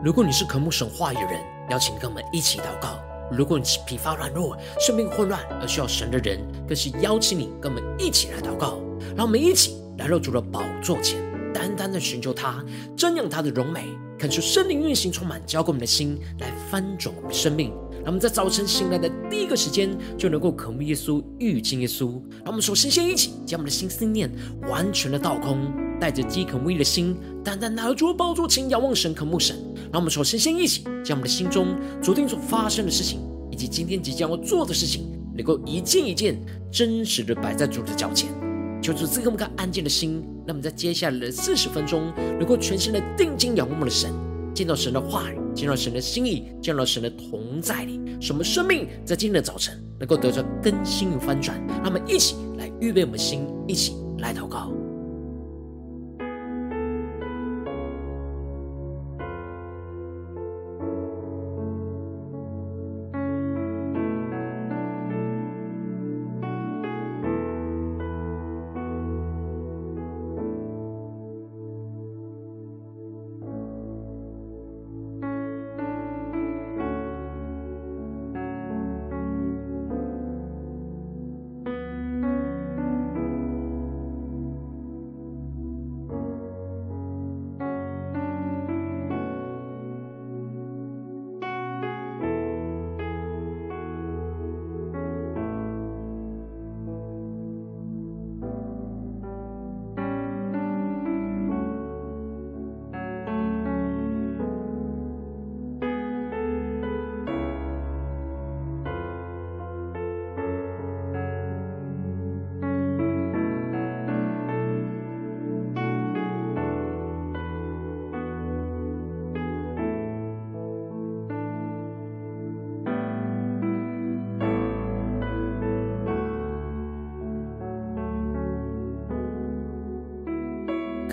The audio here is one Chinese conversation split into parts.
如果你是渴慕神话语的人，邀请跟我们一起祷告；如果你是疲乏软弱、生命混乱而需要神的人，更是邀请你跟我们一起来祷告。让我们一起来到主的宝座前，单单的寻求他，瞻仰他的荣美，恳求圣灵运行充满，交给我们的心，来翻转我们的生命。让我们在早晨醒来的第一个时间，就能够渴慕耶稣、遇见耶稣。让我们首先先一起将我们的心思念完全的倒空，带着饥渴慕义的心，单单来到主的宝座前，仰望神、渴慕神。让我们首先先一起将我们的心中昨天所发生的事情，以及今天即将要做的事情，能够一件一件真实的摆在主的脚前。求主赐给我们个安静的心，让我们在接下来的四十分钟，能够全心的定睛仰望我们的神，见到神的话语，见到神的心意，见到神的同在里，使我们生命在今天的早晨能够得着更新与翻转。让我们一起来预备我们的心，一起来祷告。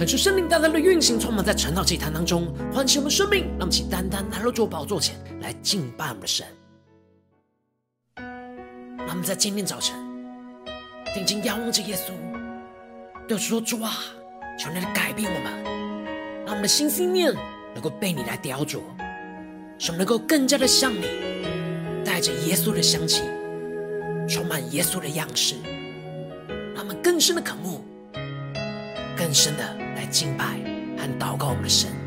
恳求圣灵大大的运行，充满在晨祷祭坛当中，唤醒我们生命，让我们起单单来到主宝座前来敬拜我们的神。让我们在今天早晨定睛仰望着耶稣，对主说：“主啊，求你来改变我们，让我们的心思念能够被你来雕琢，使我们能够更加的像你，带着耶稣的香气，充满耶稣的样式，让我们更深的渴慕，更深的。”来敬拜和祷告我们的神。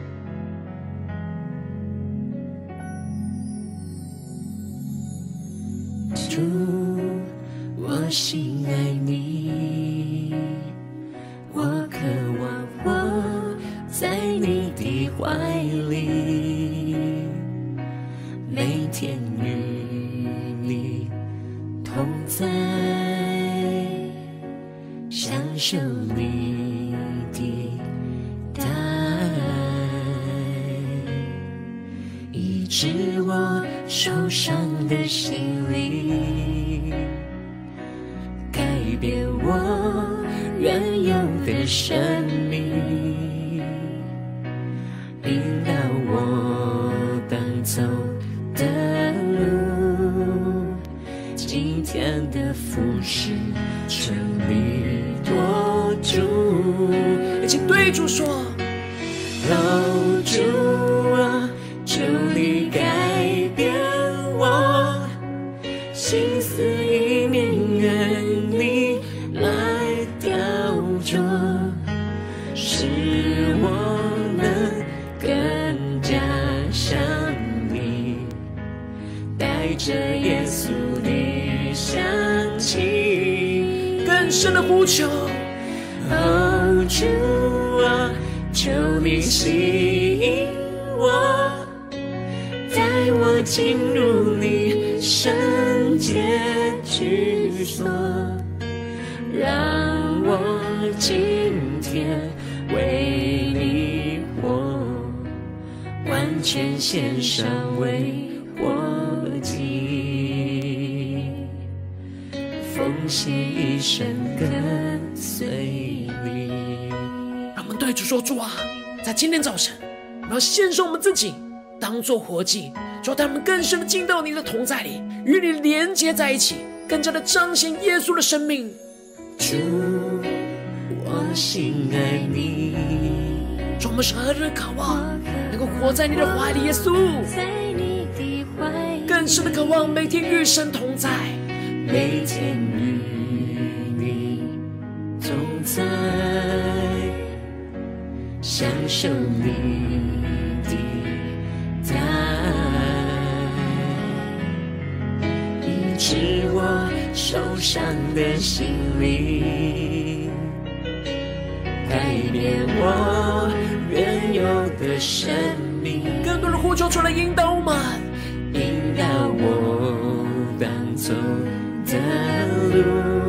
哦，主圣洁居所，让我今天为你活，完全献上为我祭，奉献一生跟随你。让我们对主说：主啊，在今天早晨，我们要献上我们自己。当做活祭，叫他们更深的进到你的同在里，与你连接在一起，更加的彰显耶稣的生命。主，我心爱你，主，我们是何等渴望能够活在你的怀里，耶稣，更深的渴望每天与神同在，每天与你同在，享受你伤的心灵，改变我原有的生命。更多的呼求出来引导我们，引导我当走的路，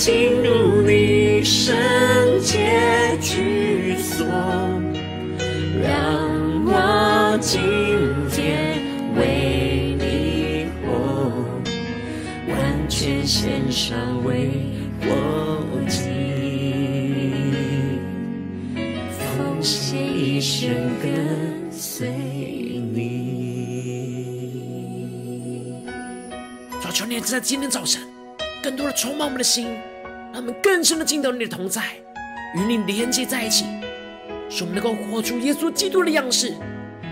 进入你圣洁居所，让我今天为你活，完全献上为我祭，奉献一生跟随你。主求你在今天早晨，更多的充满我们的心，他们更深的进到你的同在，与你连接在一起，使我们能够活出耶稣基督的样式。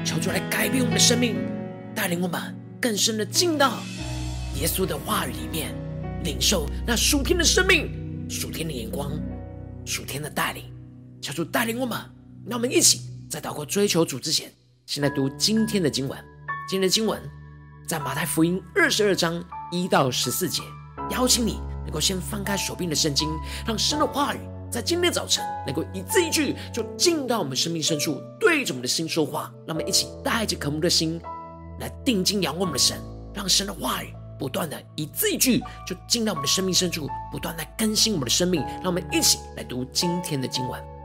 求主来改变我们的生命，带领我们更深的进到耶稣的话语里面，领受那属天的生命、属天的眼光、属天的带领。求主带领我们，让我们一起在祷告追求主之前，先来读今天的经文。今天的经文在马太福音二十二章一到十四节。邀请你能够先翻开手边的圣经，让神的话语在今天早晨能够一字一句就进到我们生命深处，对着我们的心说话。让我们一起带着渴慕的心来定睛仰望我们的神，让神的话语不断的一字一句就进到我们的生命深处，不断来更新我们的生命。让我们一起来读今天的经文。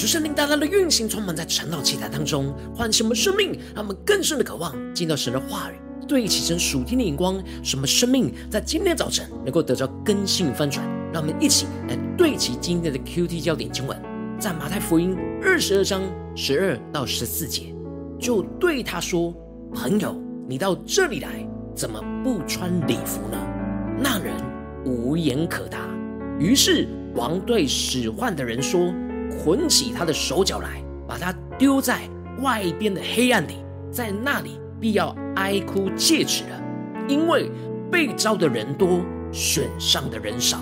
感受圣灵大大的运行，充满在晨祷祈祷当中，唤醒我们生命，让我们更深的渴望进到神的话语，对齐神属天的眼光，什么生命在今天早晨能够得到更新翻转。让我们一起来对齐今天的 QT 焦点经文，在马太福音二十二章十二到十四节，就对他说：“朋友，你到这里来，怎么不穿礼服呢？”那人无言可答。于是王对使唤的人说。捆起他的手脚来，把他丢在外边的黑暗里，在那里必要哀哭切齿了，因为被招的人多，选上的人少。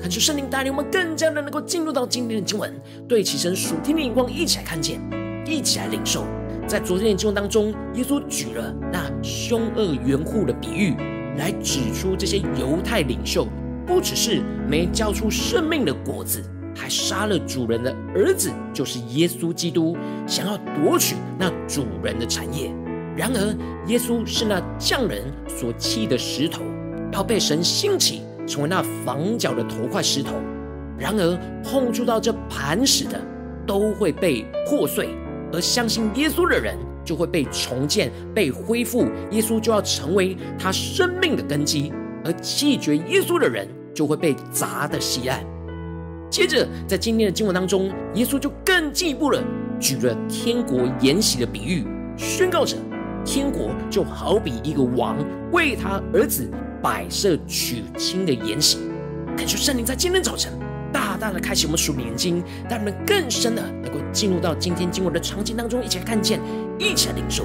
恳求圣灵带领我们更加的能够进入到今天的经文，对齐神属天的眼光，一起来看见，一起来领受。在昨天的经文当中，耶稣举了那凶恶园户的比喻，来指出这些犹太领袖不只是没交出生命的果子。还杀了主人的儿子，就是耶稣基督，想要夺取那主人的产业。然而，耶稣是那匠人所弃的石头，要被神兴起，成为那房角的头块石头。然而，碰触到这磐石的，都会被破碎；而相信耶稣的人，就会被重建、被恢复。耶稣就要成为他生命的根基，而弃绝耶稣的人，就会被砸得稀烂。接着，在今天的经文当中，耶稣就更进一步了，举了天国筵席的比喻，宣告着天国就好比一个王为他儿子摆设娶亲的筵席。恳求圣灵在今天早晨大大的开启我们属灵眼睛，让我们更深的能够进入到今天经文的场景当中，一起来看见，一起来领受。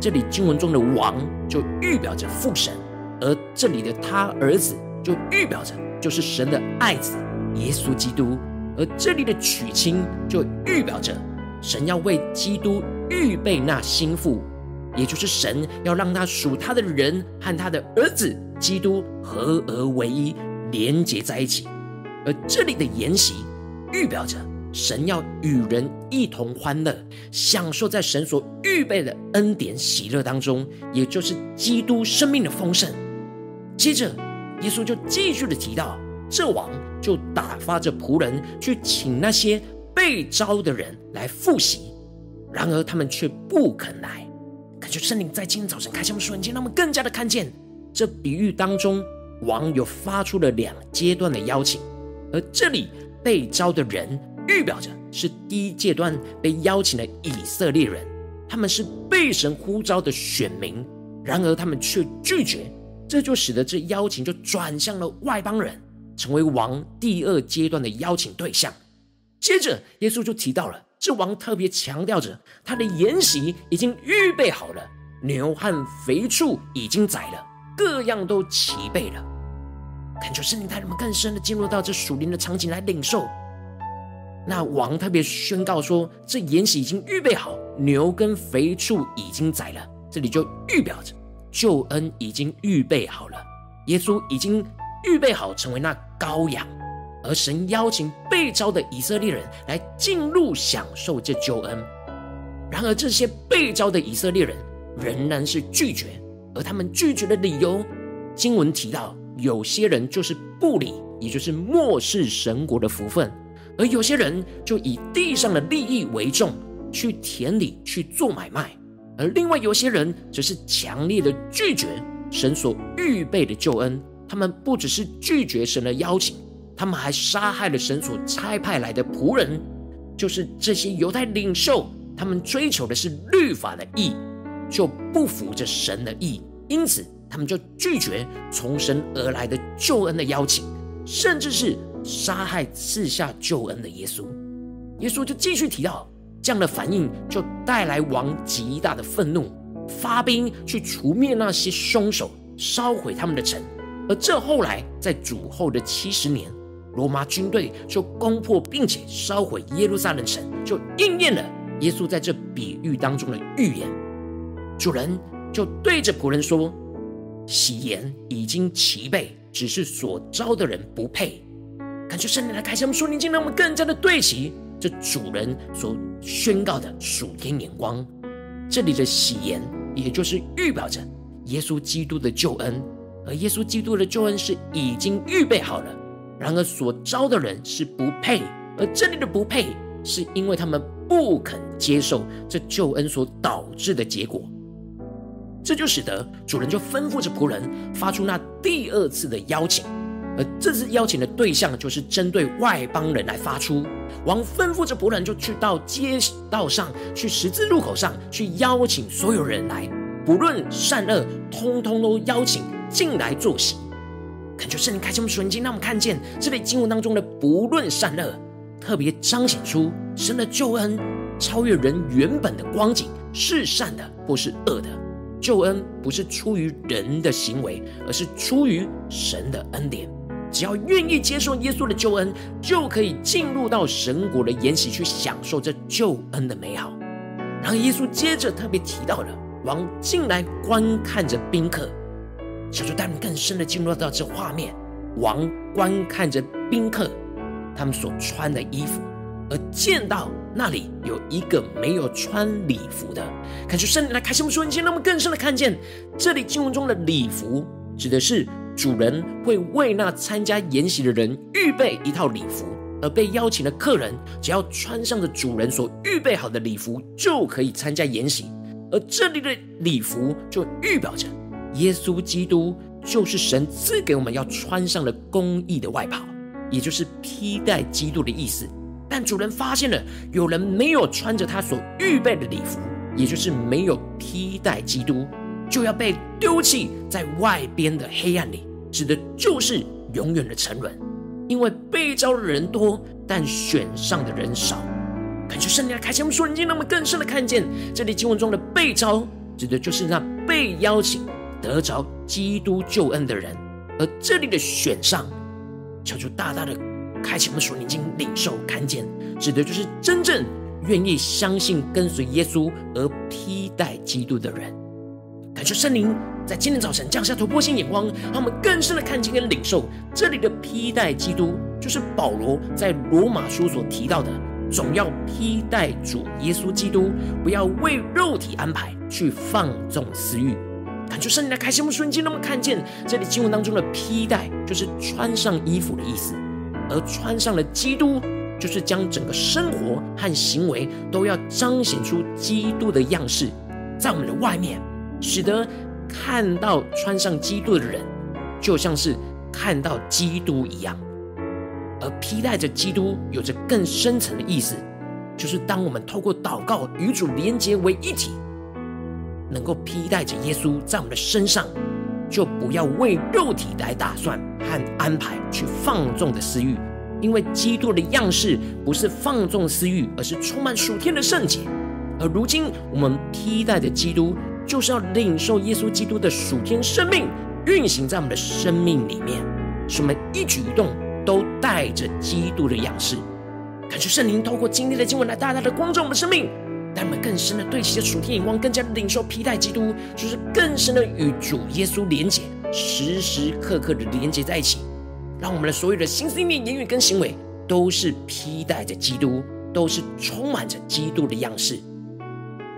这里经文中的王就预表着父神，而这里的他儿子就预表着就是神的爱子。耶稣基督，而这里的娶亲就预表着神要为基督预备那心腹，也就是神要让他属他的人和他的儿子基督合而为一，连结在一起。而这里的筵席预表着神要与人一同欢乐，享受在神所预备的恩典喜乐当中，也就是基督生命的丰盛。接着，耶稣就继续的提到。这王就打发着仆人去请那些被招的人来复习，然而他们却不肯来。感觉圣灵在今天早晨开启我们瞬间，让我们更加的看见这比喻当中，王有发出了两阶段的邀请，而这里被招的人预表着是第一阶段被邀请的以色列人，他们是被神呼召的选民，然而他们却拒绝，这就使得这邀请就转向了外邦人。成为王第二阶段的邀请对象。接着，耶稣就提到了，这王特别强调着他的筵席已经预备好了，牛和肥畜已经宰了，各样都齐备了。恳求圣灵带领我们更深的进入到这属灵的场景来领受。那王特别宣告说，这筵席已经预备好，牛跟肥畜已经宰了，这里就预表着救恩已经预备好了，耶稣已经。预备好成为那羔羊，而神邀请被召的以色列人来进入享受这救恩。然而，这些被召的以色列人仍然是拒绝，而他们拒绝的理由，经文提到，有些人就是不理，也就是漠视神国的福分；而有些人就以地上的利益为重，去田里去做买卖；而另外有些人则是强烈的拒绝神所预备的救恩。他们不只是拒绝神的邀请，他们还杀害了神所差派来的仆人，就是这些犹太领袖。他们追求的是律法的义，就不服着神的义，因此他们就拒绝从神而来的救恩的邀请，甚至是杀害赐下救恩的耶稣。耶稣就继续提到，这样的反应就带来王极大的愤怒，发兵去除灭那些凶手，烧毁他们的城。而这后来在主后的七十年，罗马军队就攻破并且烧毁耶路撒冷城，就应验了耶稣在这比喻当中的预言。主人就对着仆人说：“喜言已经齐备，只是所招的人不配。”感谢圣灵来开启我们属灵经，让我们更加的对齐这主人所宣告的属天眼光。这里的喜言，也就是预表着耶稣基督的救恩。而耶稣基督的救恩是已经预备好了，然而所招的人是不配，而这里的不配是因为他们不肯接受这救恩所导致的结果。这就使得主人就吩咐着仆人发出那第二次的邀请，而这次邀请的对象就是针对外邦人来发出。王吩咐着仆人就去到街道上去，十字路口上去邀请所有人来，不论善恶，通通都邀请进来坐席。恳求圣灵开启我们属灵眼睛，让我们看见这里经文当中的不论善恶，特别彰显出神的救恩超越人原本的光景，是善的或是恶的。救恩不是出于人的行为，而是出于神的恩典。只要愿意接受耶稣的救恩，就可以进入到神国的筵席，去享受这救恩的美好。然后耶稣接着特别提到了王进来观看着宾客，小主带领更深的进入到这画面。王观看着宾客，他们所穿的衣服。而见到那里有一个没有穿礼服的，感谢圣灵来开启我们属灵眼睛，让我们更深的看见这里经文中的礼服，指的是主人会为那参加筵席的人预备一套礼服，而被邀请的客人只要穿上了主人所预备好的礼服，就可以参加筵席。而这里的礼服就预表着耶稣基督就是神赐给我们要穿上的公义的外袍，也就是披戴基督的意思。但主人发现了有人没有穿着他所预备的礼服，也就是没有披戴基督，就要被丢弃在外边的黑暗里，指的就是永远的沉沦。因为被召的人多，但选上的人少。感谢圣灵来开启我们属灵眼睛，让我们更深的看见这里经文中的被召，指的就是那被邀请得着基督救恩的人，而这里的选上，求主大大的。开启我们属灵经，领受看见，指的就是真正愿意相信跟随耶稣而披戴基督的人。感谢圣灵在今天早晨降下突破性眼光，让我们更深的看见跟领受这里的披戴基督，就是保罗在罗马书所提到的，总要披戴主耶稣基督，不要为肉体安排去放纵私欲。感谢圣灵的开心我们属灵眼睛，让我们看见这里经文当中的披戴，就是穿上衣服的意思。而穿上了基督，就是将整个生活和行为都要彰显出基督的样式，在我们的外面，使得看到穿上基督的人，就像是看到基督一样。而披戴着基督，有着更深层的意思，就是当我们透过祷告与主连结为一体，能够披戴着耶稣在我们的身上。就不要为肉体来打算和安排去放纵的私欲，因为基督的样式不是放纵私欲，而是充满属天的圣洁。而如今我们披戴的基督，就是要领受耶稣基督的属天生命运行在我们的生命里面，使我们一举一动都带着基督的样式。感谢圣灵透过今天的经文来大大的光照我们的生命。让我们更深的对齐着属天眼光，更加的领受披戴基督，就是更深的与主耶稣连结，时时刻刻的连结在一起。让我们的所有的心思念、言语跟行为，都是披戴着基督，都是充满着基督的样式，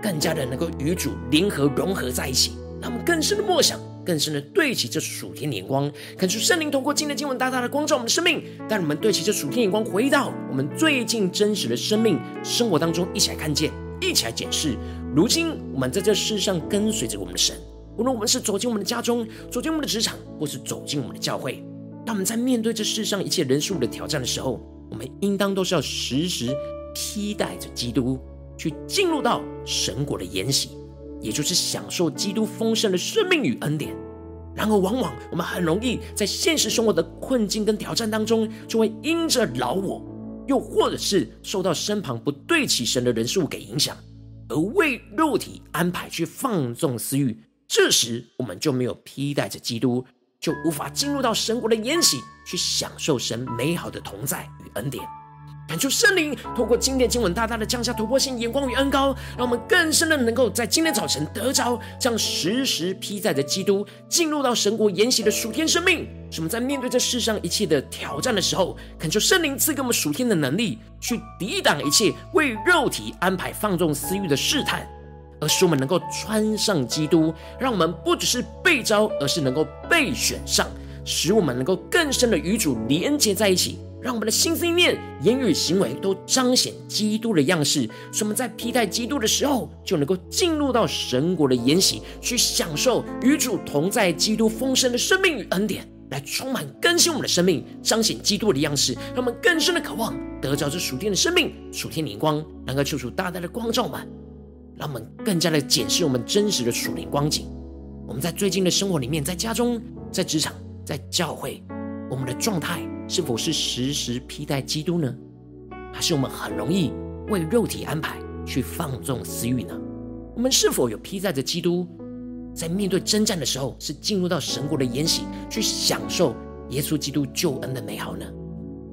更加的能够与主联合融合在一起。让我们更深的默想，更深的对齐着属天眼光，恳求圣灵通过今天的经文，大大的光照我们的生命，带我们对齐着属天眼光，回到我们最近真实的生命生活当中，一起来看见。一起来检视，如今我们在这世上跟随着我们的神，无论我们是走进我们的家中，走进我们的职场，或是走进我们的教会，当我们在面对这世上一切人事物的挑战的时候，我们应当都是要时时披戴着基督，去进入到神国的筵席，也就是享受基督丰盛的生命与恩典。然而，往往我们很容易在现实生活的困境跟挑战当中，就会因着老我。又或者是受到身旁不对起神的人事物给影响，而为肉体安排去放纵私欲，这时我们就没有披戴着基督，就无法进入到神国的宴席，去享受神美好的同在与恩典。感谢圣灵透过今天经文大大的降下突破性眼光与恩膏，让我们更深的能够在今天早晨得着这样时时披戴的基督，进入到神国筵席的属天生命。使我们在面对这世上一切的挑战的时候，恳求圣灵赐给我们属天的能力，去抵挡一切为肉体安排放纵私欲的试探，而使我们能够穿上基督，让我们不只是被招，而是能够被选上，使我们能够更深的与主连接在一起。让我们的心思意念、言语行为都彰显基督的样式，使我们在披戴基督的时候，就能够进入到神国的筵席，去享受与主同在、基督丰盛的生命与恩典，来充满更新我们的生命，彰显基督的样式，让我们更深的渴望得着这属天的生命、属天灵光，能够求主大大的光照们，让我们更加的检视我们真实的属灵光景。我们在最近的生活里面，在家中、在职场、在教会，我们的状态。是否是时时披戴基督呢？还是我们很容易为肉体安排去放纵私欲呢？我们是否有披戴着基督，在面对征战的时候，是进入到神国的筵席，去享受耶稣基督救恩的美好呢？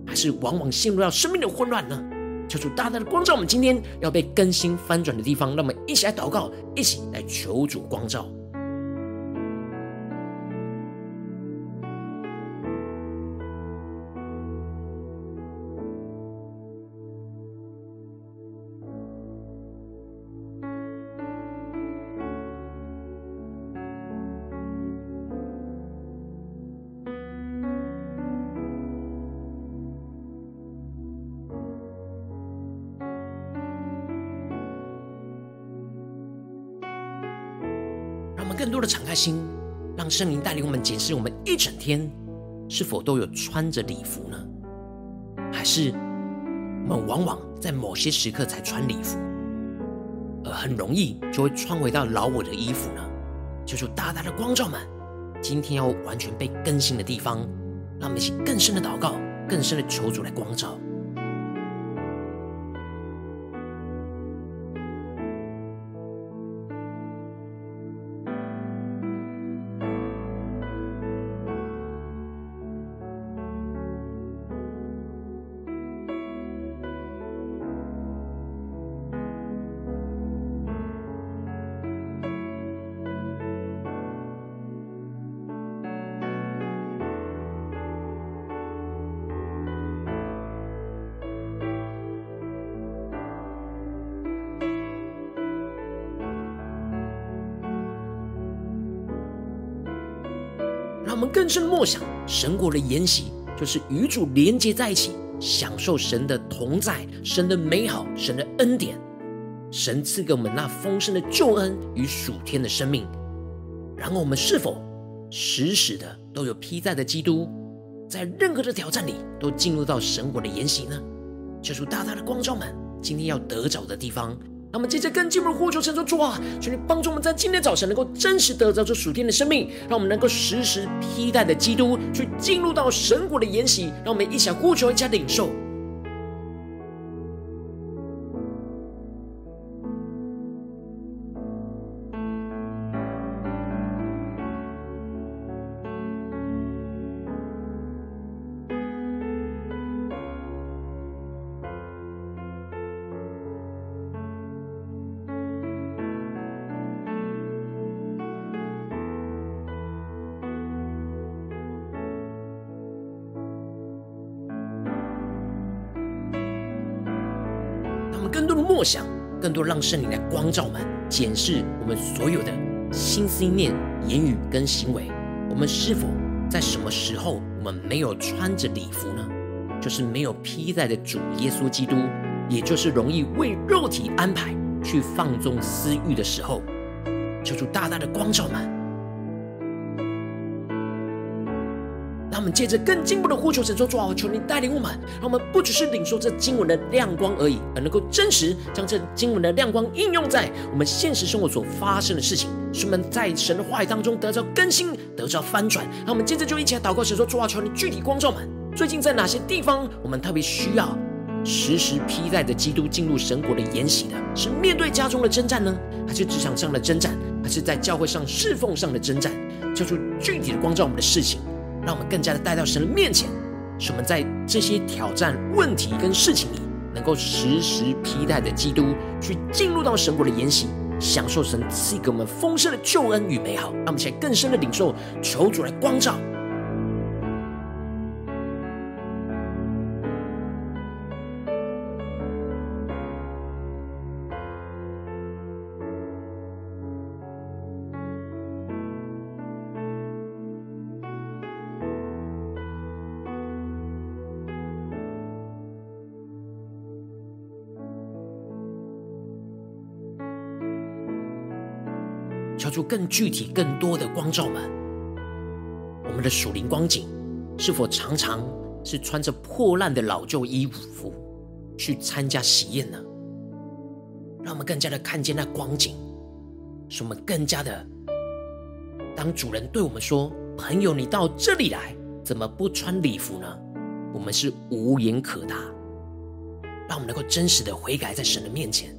还是往往陷入到生命的混乱呢？求主大大的光照我们今天要被更新翻转的地方，让我们一起来祷告，一起来求主光照。的敞开心，让圣灵带领我们检视我们一整天是否都有穿着礼服呢？还是我们往往在某些时刻才穿礼服，而很容易就会穿回到老我的衣服呢？求主大大的光照们，今天要完全被更新的地方，让我们一起更深的祷告，更深的求主来光照。默想，神国的筵席就是与主连接在一起，享受神的同在、神的美好、神的恩典。神赐给我们那丰盛的救恩与属天的生命。然后我们是否时时的都有披在的基督，在任何的挑战里都进入到神国的筵席呢？求主大大的光照们，今天要得着的地方。那么接着更进一步呼求，神说主啊，求你帮助我们在今天早晨能够真实得着这属天的生命，让我们能够时时披戴的基督，去进入到神国的筵席，让我们一起来呼求，一起来领受。更多让圣灵来光照我们，检视我们所有的心思念、言语跟行为。我们是否在什么时候我们没有穿着礼服呢？就是没有披戴的主耶稣基督，也就是容易为肉体安排去放纵私欲的时候，求主大大的光照们。我们借着更进步的呼求神说：主啊，求你带领我们，让我们不只是领受这经文的亮光而已，而能够真实将这经文的亮光应用在我们现实生活所发生的事情，使我们在神的话语当中得到更新，得到翻转。让我们接着就一起来祷告神说：主啊，求你具体光照们，最近在哪些地方我们特别需要时时披戴的基督进入神国的筵席的？是面对家中的征战呢，还是职场上的征战，还是在教会上侍奉上的征战？叫出具体的光照我们的事情。让我们更加的带到神的面前，使我们在这些挑战、问题跟事情里，能够时时披戴的基督，去进入到神国的筵席，享受神赐给我们丰盛的救恩与美好。让我们现在更深的领受，求主来光照。就更具体、更多的光照们。我们的属灵光景是否常常是穿着破烂的老旧衣服去参加喜宴呢？让我们更加的看见那光景，使我们更加的，当主人对我们说：“朋友，你到这里来，怎么不穿礼服呢？”我们是无言可答。让我们能够真实的悔改在神的面前，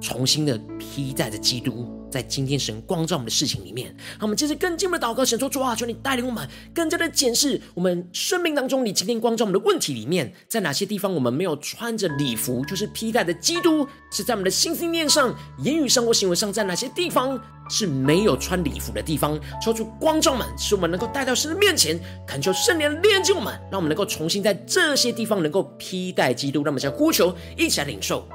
重新的披戴着基督，在今天神光照我们的事情里面，让我们接着更进一步的祷告，神说：主啊，求你带领我们更加的检视我们生命当中，你今天光照我们的问题里面，在哪些地方我们没有穿着礼服，就是披戴的基督，是在我们的心思念上、言语上或行为上，在哪些地方是没有穿礼服的地方？求主光照们，使我们能够带到神的面前，恳求圣灵炼净我们，让我们能够重新在这些地方能够披戴基督。让我们将呼求一起来领受。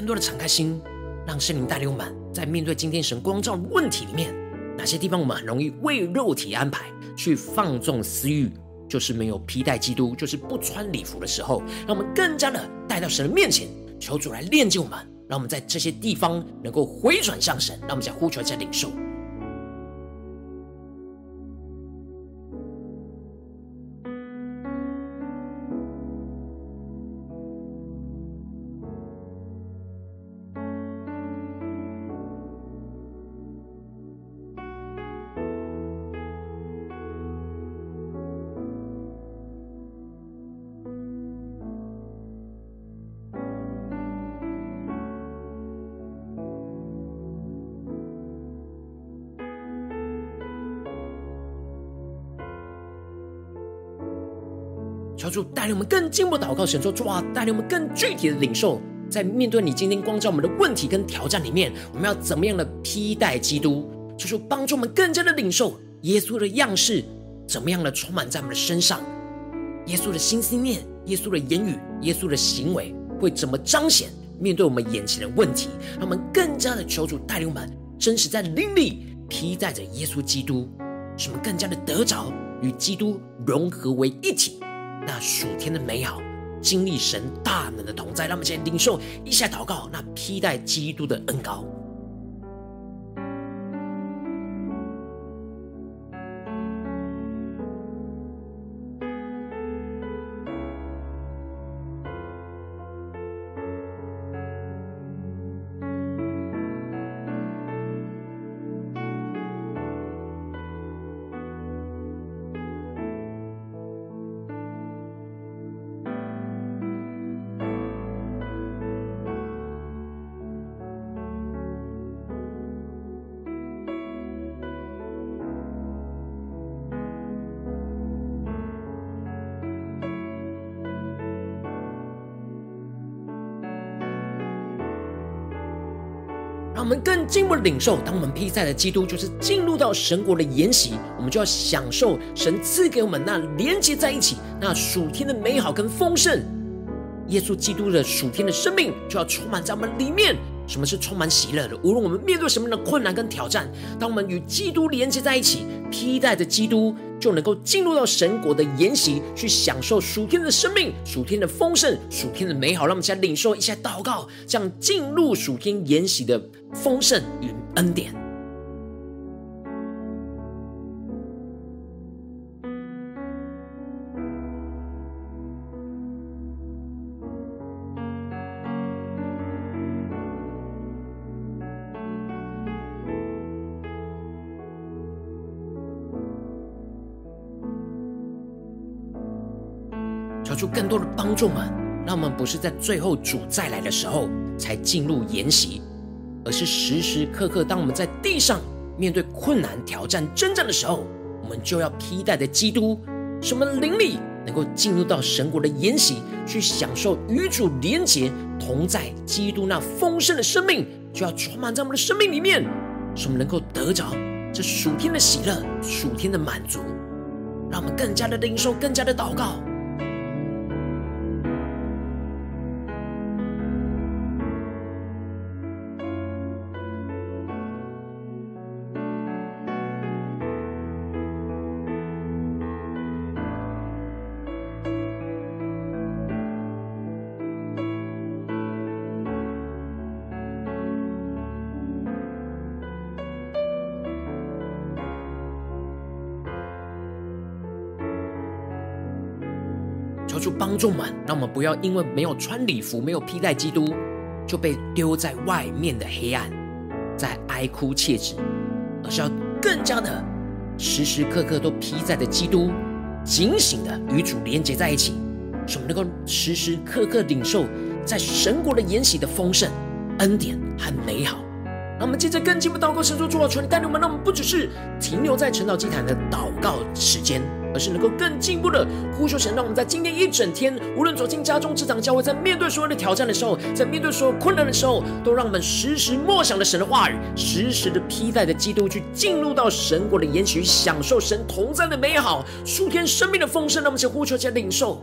更多的敞开心，让圣灵带领我们，在面对今天神光照的问题里面，哪些地方我们很容易为肉体安排去放纵私欲，就是没有披戴基督，就是不穿礼服的时候，让我们更加的带到神的面前，求主来炼净我们，让我们在这些地方能够回转向神，让我们再呼求，在领受。求主带领我们更进一步祷告，神说：主啊，带领我们更具体的领受，在面对你今天光照我们的问题跟挑战里面，我们要怎么样的披戴基督？求主帮助我们更加的领受耶稣的样式，怎么样的充满在我们的身上？耶稣的心思念，耶稣的言语，耶稣的行为会怎么彰显？面对我们眼前的问题，让我们更加的求主带领我们，真实在灵里披戴着耶稣基督，使我们更加的得着与基督融合为一体。那属天的美好，经历神大能的同在，让我们先领受一下祷告，那披戴基督的恩膏。我们更进一步的领受，当我们披戴的基督，就是进入到神国的筵席，我们就要享受神赐给我们那连接在一起、那属天的美好跟丰盛。耶稣基督的属天的生命就要充满在我们里面。什么是充满喜乐的？无论我们面对什么样的困难跟挑战，当我们与基督连接在一起，披戴着基督，就能够进入到神国的筵席，去享受属天的生命、属天的丰盛、属天的美好。让我们先领受一下祷告，这样进入属天筵席的丰盛与恩典。出更多的帮助们，让我们不是在最后主再来的时候才进入筵席，而是时时刻刻，当我们在地上面对困难、挑战、征战的时候，我们就要披戴的基督，什么灵力能够进入到神国的筵席，去享受与主连结同在。基督那丰盛的生命就要充满在我们的生命里面，使我们能够得着这属天的喜乐、属天的满足，让我们更加的领受，更加的祷告。众们，让我们不要因为没有穿礼服、没有披戴基督，就被丢在外面的黑暗，在哀哭切齿，而是要更加的时时刻刻都披戴着基督，警醒的与主连接在一起，使我们能够时时刻刻领受在神国的筵席的丰盛、恩典和美好。让我们接着更进一步祷告，神说主啊，求你带领我们，让我们不只是停留在晨祷祭坛的祷告时间。而是能够更进一步的呼求神，让我们在今天一整天，无论走进家中、职场、教会，在面对所有的挑战的时候，在面对所有困难的时候，都让我们时时默想着神的话语，时时的披戴着基督，去进入到神国的延续，享受神同在的美好，数天生命的丰盛。让我们先呼求，先领受。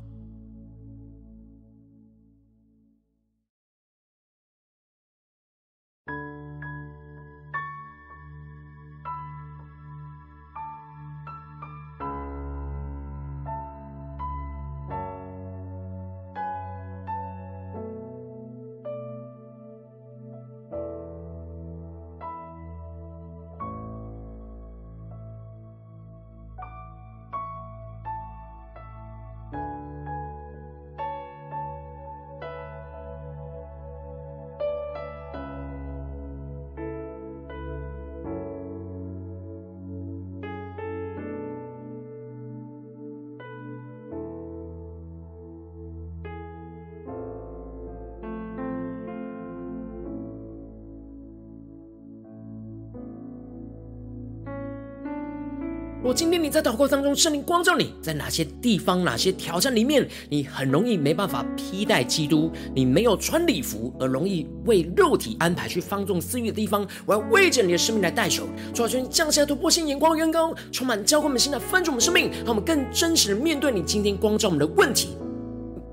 若今天你在祷告当中，圣灵光照你在哪些地方、哪些挑战里面，你很容易没办法披戴基督，你没有穿礼服，而容易为肉体安排去放纵私欲的地方，我要为着你的生命来代求，主啊，求你降下突破性眼光，远高，充满教会我们现在翻转我们生命，让我们更真实的面对你今天光照我们的问题，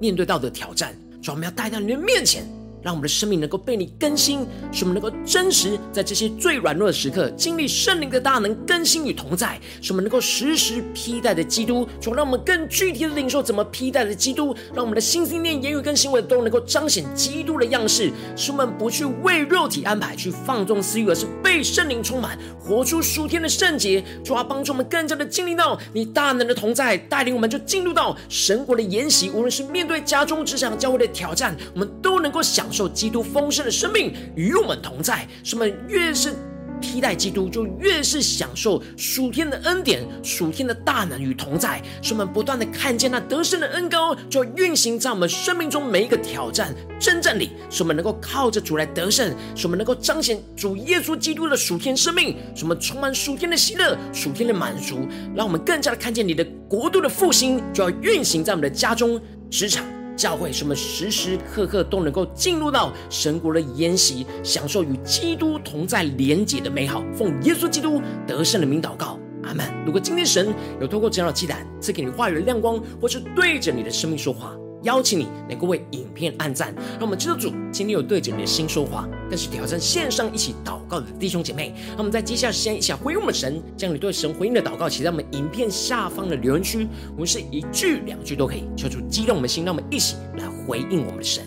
面对到的挑战，主啊，我们要带到你的面前。让我们的生命能够被你更新，使我们能够真实在这些最软弱的时刻经历圣灵的大能更新与同在，使我们能够时时披戴着基督。主，让我们更具体的领受怎么披戴着基督，让我们的心、思念、言语跟行为都能够彰显基督的样式，使我们不去为肉体安排去放纵私欲，而是被圣灵充满，活出属天的圣洁。主啊，帮助我们更加的经历到你大能的同在，带领我们就进入到神国的筵席。无论是面对家中、职场、教会的挑战，我们都能够享享。受基督丰盛的生命与我们同在，使我们越是替代基督，就越是享受属天的恩典、属天的大能与同在。使我们不断的看见那得胜的恩膏，就要运行在我们生命中每一个挑战、征战里。使我们能够靠着主来得胜，使我们能够彰显主耶稣基督的属天生命，使我们充满属天的喜乐、属天的满足，让我们更加的看见你的国度的复兴，就要运行在我们的家中、职场。教会什么时时刻刻都能够进入到神国的筵席，享受与基督同在连结的美好。奉耶稣基督得胜的名祷告，阿门。如果今天神有透过这样的祭坛赐给你话语的亮光，或是对着你的生命说话，邀请你能够为影片按赞，让我们知道主今天有对着你的心说话，更是挑战线上一起祷告的弟兄姐妹。让我们在接下来时间一起回应我们神，将你对神回应的祷告写在我们影片下方的留言区，我们是一句两句都可以，求主激动我们的心，让我们一起来回应我们的神。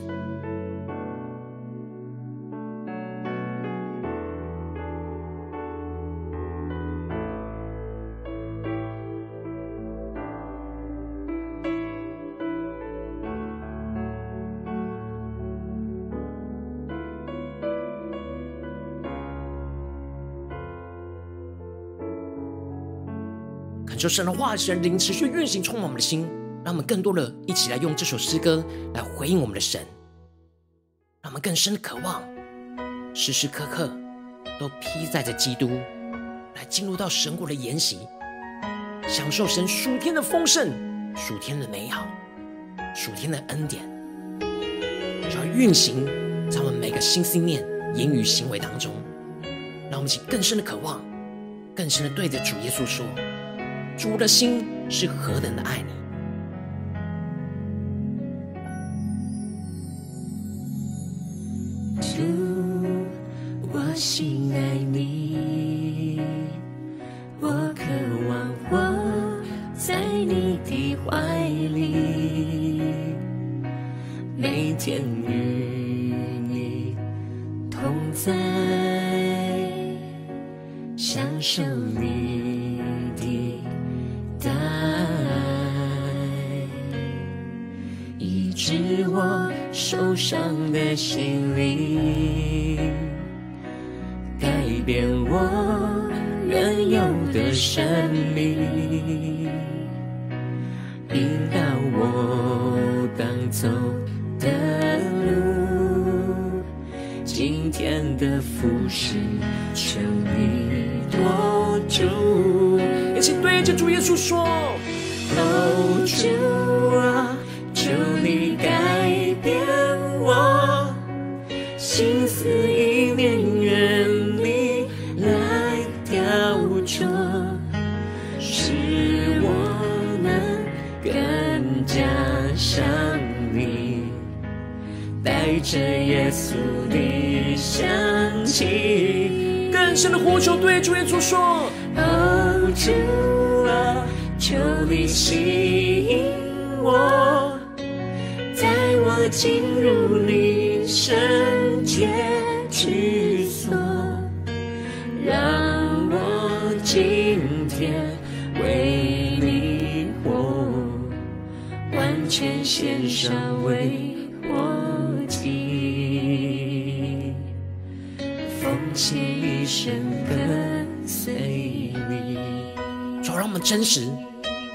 就神的话语、神灵持续运行，充满我们的心，让我们更多的一起来用这首诗歌来回应我们的神，让我们更深的渴望，时时刻刻都披戴着基督，来进入到神国的筵席，享受神属天的丰盛、属天的美好、属天的恩典，就要运行在我们每个心思念、言语行为当中，让我们起更深的渴望，更深的对着主耶稣说：“主的心是何等的爱你。”更加像你，带着耶稣的香气，更深的呼求，对主耶稣说：哦，主啊，求你吸引我，带我进入你圣洁居完全献上为我祭，奉献一生跟随你。主，让我们真实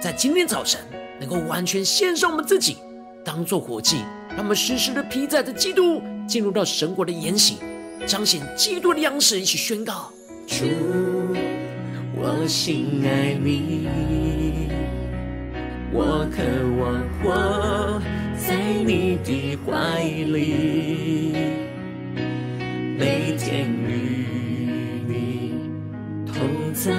在今天早晨能够完全献上我们自己，当做活祭，让我们时时的披载着基督，进入到神国的筵席，彰显基督的样式，一起宣告：主，我心爱你，我渴望活在你的怀里，每天与你同在，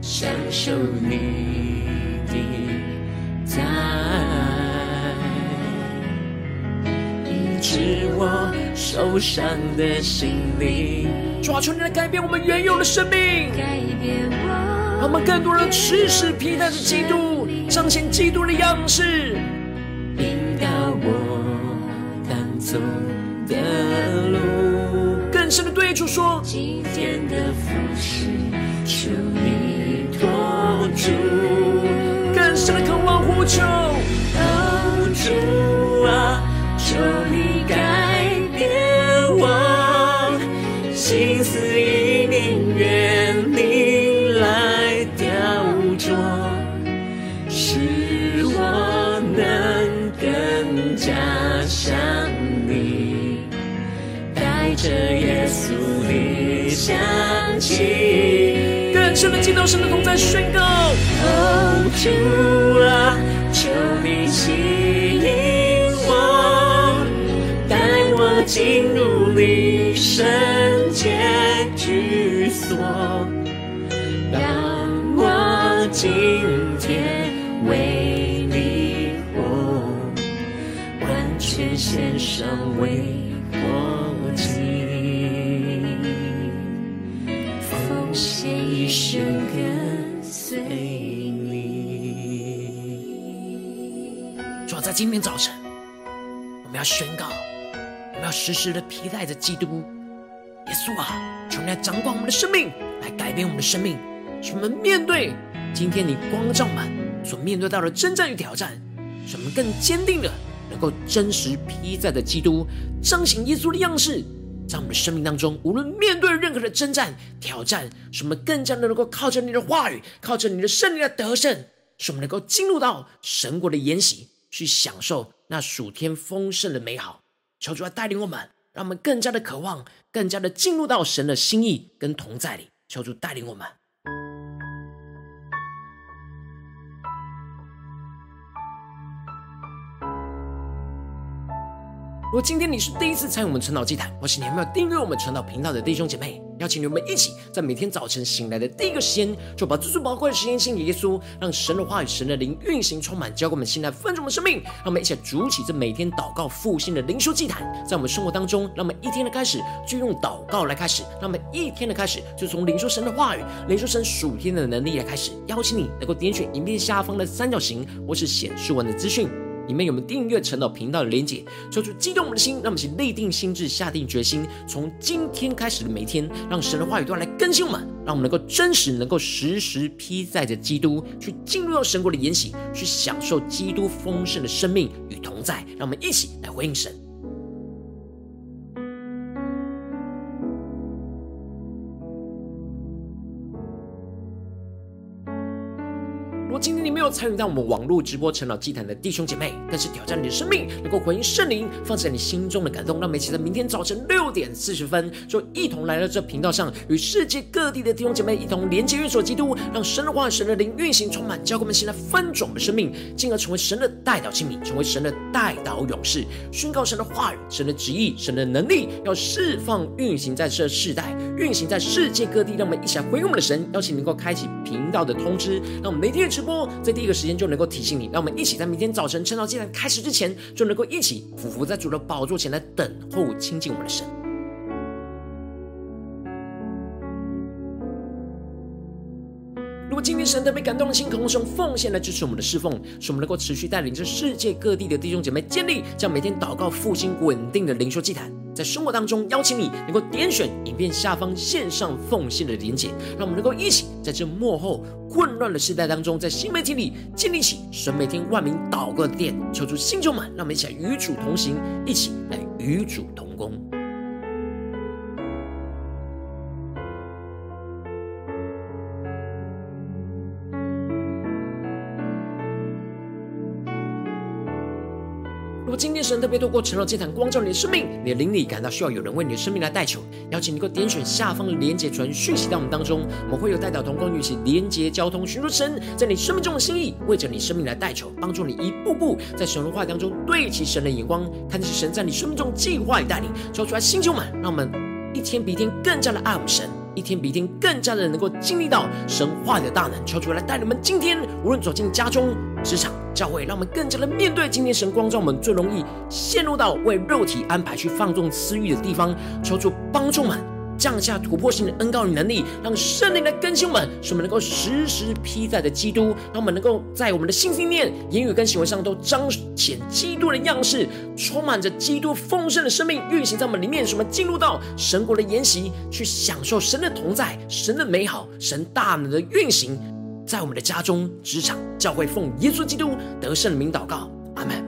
享受你的爱，医治我受伤的心灵。主啊，求你来改变我们原有的生命，改变我，让我们更多人时时披戴着基督，彰显基督的样式，引导我当走的路。更深的对主说：今天的服饰，求你托住，更深的渴望呼求。深的进到神的同在宣告。哦，主啊，求你吸引我，带我进入你圣洁居所，让我今天为你活，完全献上为主要在今天早晨，我们要宣告，我们要时时的披戴着基督。耶稣啊，求你来掌管我们的生命，来改变我们的生命，使我们面对今天你光照满所面对到的征战与挑战，使我们更坚定的能够真实披戴着基督，彰显耶稣的样式，在我们的生命当中，无论面对任何的征战挑战，使我们更加的能够靠着你的话语，靠着你的胜利来得胜，使我们能够进入到神国的筵席，去享受那暑天丰盛的美好。求主来带领我们，让我们更加的渴望，更加的进入到神的心意跟同在里。求主带领我们。如果今天你是第一次参与我们晨祷祭坛，或是你还没有订阅我们晨祷频道的弟兄姐妹，邀请你们一起在每天早晨醒来的第一个时间，就把最最宝贵的时间献给耶稣，让神的话语、神的灵运行充满，交给我们现在分盛的生命。让我们一起来筑起这每天祷告复兴的灵修祭坛，在我们生活当中，让我们一天的开始就用祷告来开始，让我们一天的开始就从领受神的话语、领受神属天的能力来开始。邀请你能够点选影片下方的三角形，或是显示文的资讯。里面有没有订阅晨祷频道的连结？求主激动我们的心，让我们一起立定心智，下定决心，从今天开始的每一天，让神的话语都来更新我们，让我们能够真实、能够时时披载着基督，去进入到神国的筵席，去享受基督丰盛的生命与同在。让我们一起来回应神。参与到我们网络直播陈老祭坛的弟兄姐妹，但是挑战你的生命，能够回应圣灵放在你心中的感动，让我们一起在明天早晨六点四十分，就一同来到这频道上，与世界各地的弟兄姐妹一同连接、运作基督，让神的话、神的灵运行充满，教给我们现在分种的生命，进而成为神的代祷亲民，成为神的代祷勇士，宣告神的话语、神的旨意、神的能力，要释放运行在这世代，运行在世界各地。让我们一起来回应我们的神，邀请能够开启频道的通知，让我们每天的直播。在第一个时间就能够提醒你，让我们一起在明天早晨晨祷祭坛开始之前，就能够一起俯伏在主的宝座前来等候亲近我们的神。今天神特别感动的心，渴望用奉献来支持我们的侍奉，使我们能够持续带领着世界各地的弟兄姐妹建立这样每天祷告复兴稳定的灵修祭坛。在生活当中，邀请你能够点选影片下方线上奉献的连结，让我们能够一起在这幕后混乱的时代当中，在新媒体里建立起神每天万名祷告的殿，求主心充满，让我们一起来与主同行，一起来与主同工。神特别透过晨祷祭坛光照你的生命，你的灵里感到需要有人为你的生命来代求，邀请你能够点选下方的连结传讯息到我们当中，我们会有代表同工与其连结交通，寻求神在你生命中的心意，为着你生命来代求，帮助你一步步在神的话当中对齐神的眼光，看见神在你生命中计划与带领，说出来心充满，让我们一天比一天更加的爱我们神，一天比一天更加的能够经历到神话的大能，求主来带领我们今天无论走进家中、职场。教会让我们更加的面对今天神光照我们最容易陷入到为肉体安排去放纵私欲的地方，求主帮助们降下突破性的恩膏与能力，让圣灵来更新我们，使我们能够时时披戴着基督，让我们能够在我们的信心念、言语跟行为上都彰显基督的样式，充满着基督丰盛的生命运行在我们里面，使我们进入到神国的筵席，去享受神的同在、神的美好、神大能的运行。在我们的家中、职场、教会，奉耶稣基督得胜的名祷告，阿门